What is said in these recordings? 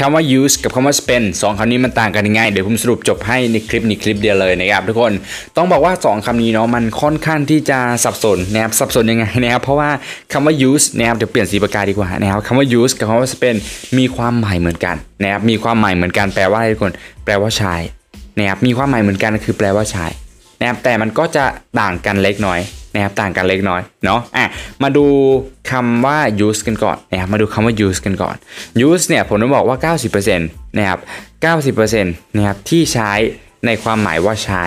คำว่า use กับคำว่า spend สองคำนี้มันต่างกันยังไง เดี๋ยวผมสรุปจบให้ในคลิปนี้คลิปเดียวเลยนะครับทุกคน ต้องบอกว่า 2คำนี้เนาะมันค่อนข้างที่จะสับสนนะครับสับสนยังไงนะครับ เพราะว่าคำว่า use นะครับเดี๋ยวเปลี่ยนสีปากกาดีกว่านะครับคำว่า use กับคำว่า spend มีความหมายเหมือนกันนะครับมีความหมายเหมือนกันแปลว่าอะไรทุกคน แปลว่าใช้นะครับมีความหมายเหมือนกันคือแปลว่าใช้นะครับแต่มันก็จะต่างกันเล็กน้อย นะครับต่างกันเล็กน้อยเนาะอะมาดูคำว่า use กันก่อนนะครับมาดูคำว่า use กันก่อน use เนี่ยผมต้องบอกว่า 90%นะครับ90%นะครับที่ใช้ในความหมายว่าใช้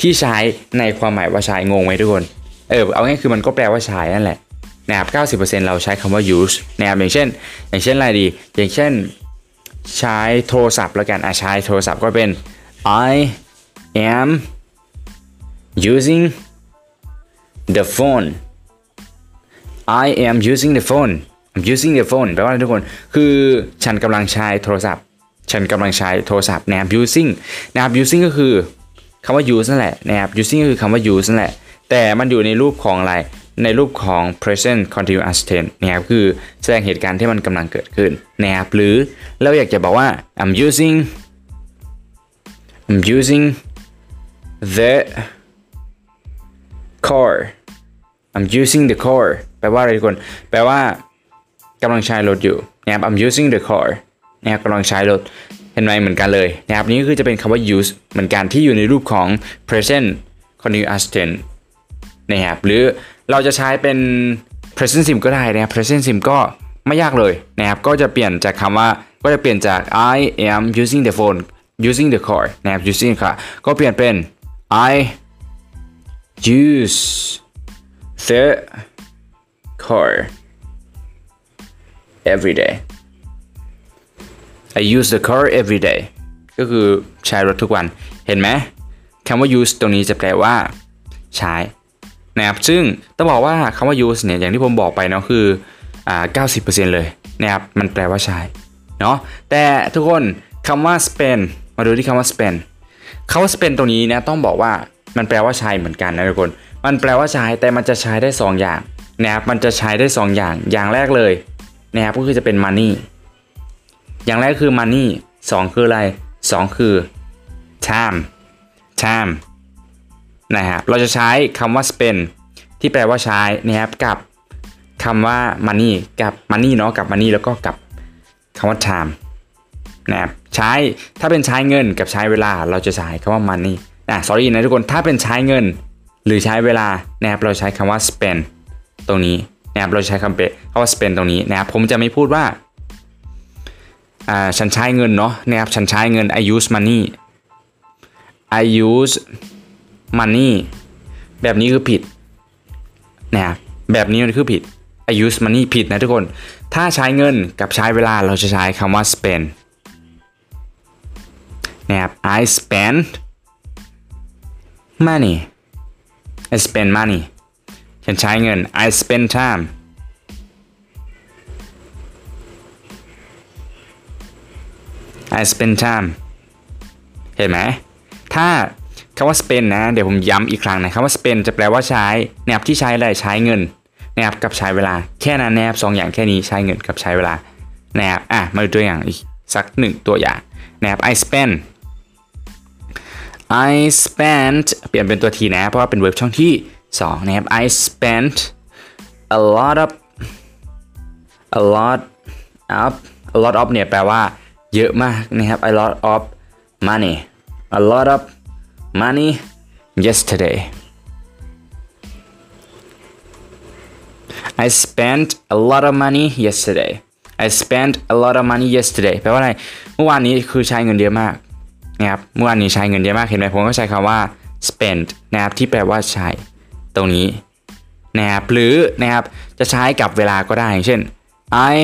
ที่ใช้ในความหมายว่าใช้งงไหมทุกคนเออเอาง่ายคือมันก็แปลว่าใช้นั่นแหละนะครับ 90%เราใช้คำว่า use นะครับอย่างเช่น อย่างเช่นอะไรดี อย่างเช่นใช้โทรศัพท์แล้วกันอะใช้โทรศัพท์ก็เป็น I am using the phone I am using the phone I'm using the phone แปลว่าอะไรทุกคน คือฉันกำลังใช้โทรศัพท์ ฉันกำลังใช้โทรศัพท์นะครับ using นะครับ using ก็คือคำว่า use นั่นแหละนะครับ using ก็คือคำว่า use นั่นแหละ แต่มันอยู่ในรูปของอะไร ในรูปของ present continuous tense นะครับคือแสดงเหตุการณ์ที่มันกำลังเกิดขึ้นนะครับหรือเราอยากจะบอกว่า I'm using I'm using the car I'm using the car แปลว่าอะไรทุกคน แปลว่ากำลังใช้รถอยู่นะครับ I'm using the car นะครับกำลังใช้รถเห็นไหมเหมือนกันเลยนะครับนี่คือจะเป็นคำว่า use เหมือนกันที่อยู่ในรูปของ present continuous tense นะครับหรือเราจะใช้เป็น present sim ก็ได้นะครับ present sim ก็ไม่ยากเลยนะครับก็จะเปลี่ยนจากคำว่าก็จะเปลี่ยนจาก I am using the phone using the car นะครับ using ค่ะก็เปลี่ยนเป็น I use the car every day I use the car every day ก็คือใช้รถทุกวัน เห็นไหมคำว่า use ตรงนี้จะแปลว่า ใช้นะครับ ซึ่งต้องบอกว่าคำว่า use เนี่ย อย่างที่ผมบอกไปเนาะคืออ่า90%เลยนะครับ มันแปลว่าใช้ เนาะ แต่ทุกคนคำว่า spend มาดูที่คำว่า spend คำว่า spend ตรงนี้นะ ต้องบอกว่ามันแปลว่าใช้เหมือนกันนะทุกคน มันแปลว่าใช้แต่มันจะใช้ได้ 2 อย่างนะครับมันจะใช้ได้ 2 อย่าง อย่างแรกเลยนะครับก็คือจะเป็น money อย่างแรกคือ money 2 คืออะไร 2 คือ time time นะครับเราจะใช้คำว่า spend ที่แปลว่าใช้นะครับกับคำว่า money กับ money เนาะกับ money แล้วก็กับคำว่า time นะครับใช้ถ้าเป็นใช้เงินกับใช้เวลาเราจะใช้คำว่า money อะ sorry นะทุกคนถ้าเป็นใช้เงิน หรือใช้เวลานะครับเราใช้คำว่า spend ตรงนี้นะครับเราใช้คำเปคำว่า spend ตรงนี้นะครับผมจะไม่พูดว่าอ่าฉันใช้เงินเนาะนะครับฉันใช้เงิน I use money I use money แบบนี้คือผิดนะครับแบบนี้มันคือผิด I use money ผิดนะทุกคน ถ้าใช้เงินกับใช้เวลาเราจะใช้คำว่า spend นะครับ I spend money I spend money ฉันใช้เงิน I spend time I spend time เห็นไหม ถ้าคำว่า spend นะ เดี๋ยวผมย้ำอีกครั้งนะคำว่า spend จะแปลว่าใช้นะครับที่ใช้อะไรใช้เงินนะครับกับใช้เวลา แค่นั้นนะครับสองอย่างแค่นี้ใช้เงินกับใช้เวลานะครับอะ มาดูตัวอย่างอีกสักหนึ่งตัวอย่างนะครับ I spend I spent เปลี่ยนเป็นตัวทีนะ เพราะว่าเป็นเว็บช่องที่ 2 นะครับ I spent a lot of a lot of a lot of เนี่ยแปลว่าเยอะมากนะครับ a lot of money a lot of money yesterday I spent a lot of money yesterday I spent a lot of money yesterday แปลว่าอะไร เมื่อวานนี้คือใช้เงินเยอะมาก นะครับเมื่อวานนี้ใช้เงินเยอะมากเห็นไหมผมก็ใช้คำว่า spend นะครับที่แปลว่าใช้ตรงนี้นะครับหรือนะครับจะใช้กับเวลาก็ได้อย่างเช่น I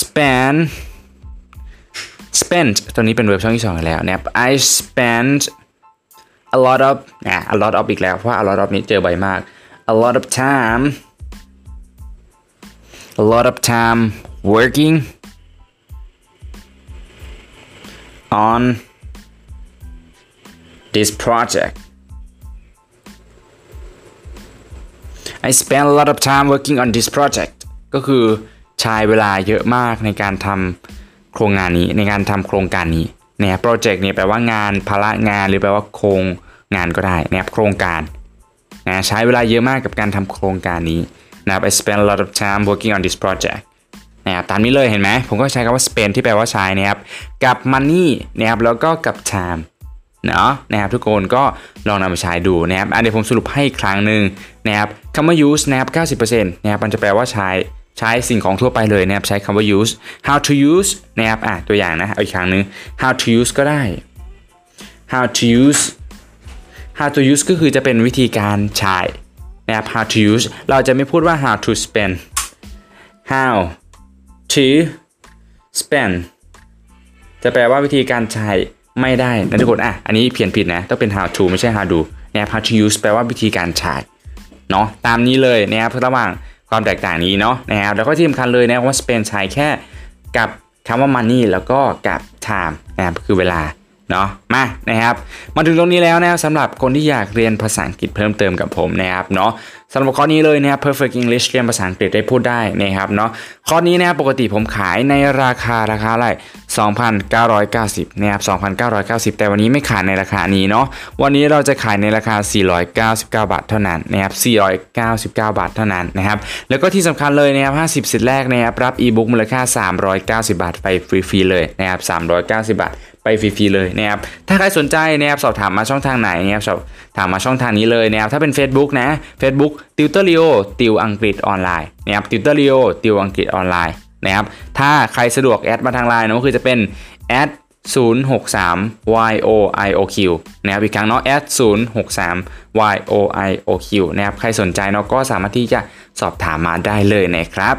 spend spent ตัวนี้เป็นเว็บช่องที่2แล้วนะครับ I spent a lot of อะ a lot of อีกแล้วเพราะ a lot of นี้เจอบ่อยมาก a lot of time a lot of time working on this project I spent a lot of time working on this project ก็คือใช้เวลาเยอะมากในการทำโครงงานนี้ในการทำโครงการนี้เนี่ยโปรเจกต์เนี่ยแปลว่างานภาระงานหรือแปลว่าโครงงานก็ได้นะครับโครงการนะใช้เวลาเยอะมากกับการทำโครงการนี้นะครับ I spend a lot of time working on this project นะครับตามนี้เลยเห็นไหมผมก็ใช้คำว่า spend ที่แปลว่าใช้นะครับกับ money นะครับแล้วก็กับ time เนาะนะครับทุกคนก็ลองนำไปใช้ดูนะครับอันเดี๋ยวผมสรุปให้อีกครั้งหนึ่งนะครับคำว่า use นะครับ90%นะครับมันจะแปลว่าใช้ใช้สิ่งของทั่วไปเลยนะครับใช้คำว่า use how to use นะครับอะตัวอย่างนะเอาอีกครั้งหนึ่ง how to use ก็ได้ how to use how to use ก็คือจะเป็นวิธีการใช้นะครับ how to use เราจะไม่พูดว่า how to spend how to spend จะแปลว่าวิธีการใช้ไม่ได้นะทุกคนอะอันนี้เพียนผิดนะต้องเป็น how to ไม่ใช่ how do นะครับ how to use แปลว่าวิธีการใช้เนาะตามนี้เลยนะครับระหว่างความแตกต่างนี้เนาะนะครับแล้วก็ที่สำคัญเลยนะว่า spend ใช้แค่กับคำว่า money แล้วก็กับ time นะครับคือเวลา เนาะมานะครับ มาถึงตรงนี้แล้วนะครับสำหรับคนที่อยากเรียนภาษาอังกฤษเพิ่มเติมกับผมนะครับเนาะสำหรับข้อนี้เลยนะครับ perfect English เรียนภาษาอังกฤษได้พูดได้นะครับเนาะข้อนี้นะครับปกติผมขายในราคาราคาอะไร2,990นะครับ2,990 แต่วันนี้ไม่ขายในราคานี้เนาะวันนี้เราจะขายในราคา 499 บาทเท่านั้นนะครับ499 บาทเท่านั้นนะครับแล้วก็ที่สำคัญเลยนะครับ50สิทธิ์แรกนะครับรับอีบุ๊กมูลค่า 390 บาทไปฟรีๆเลยนะครับ390 บาท ไปฟรีๆเลยนะครับถ้าใครสนใจนะครับสอบถามมาช่องทางไหนนะครับสอบถามมาช่องทางนี้เลยนะครับถ้าเป็น Facebook นะ Facebook t u t o r i o ติวอังกฤษออนไลน์นะครับ t u t o r i o ติวอังกฤษออนไลน์นะครับถ้าใครสะดวกแอดมาทางไลน์นะก็คือจะเป็นแอด063 yoioq นะครับอีกครั้งเนาะ add 063 yoioq นะครับใครสนใจเนาะก็สามารถที่จะสอบถามมาได้เลยนะครับ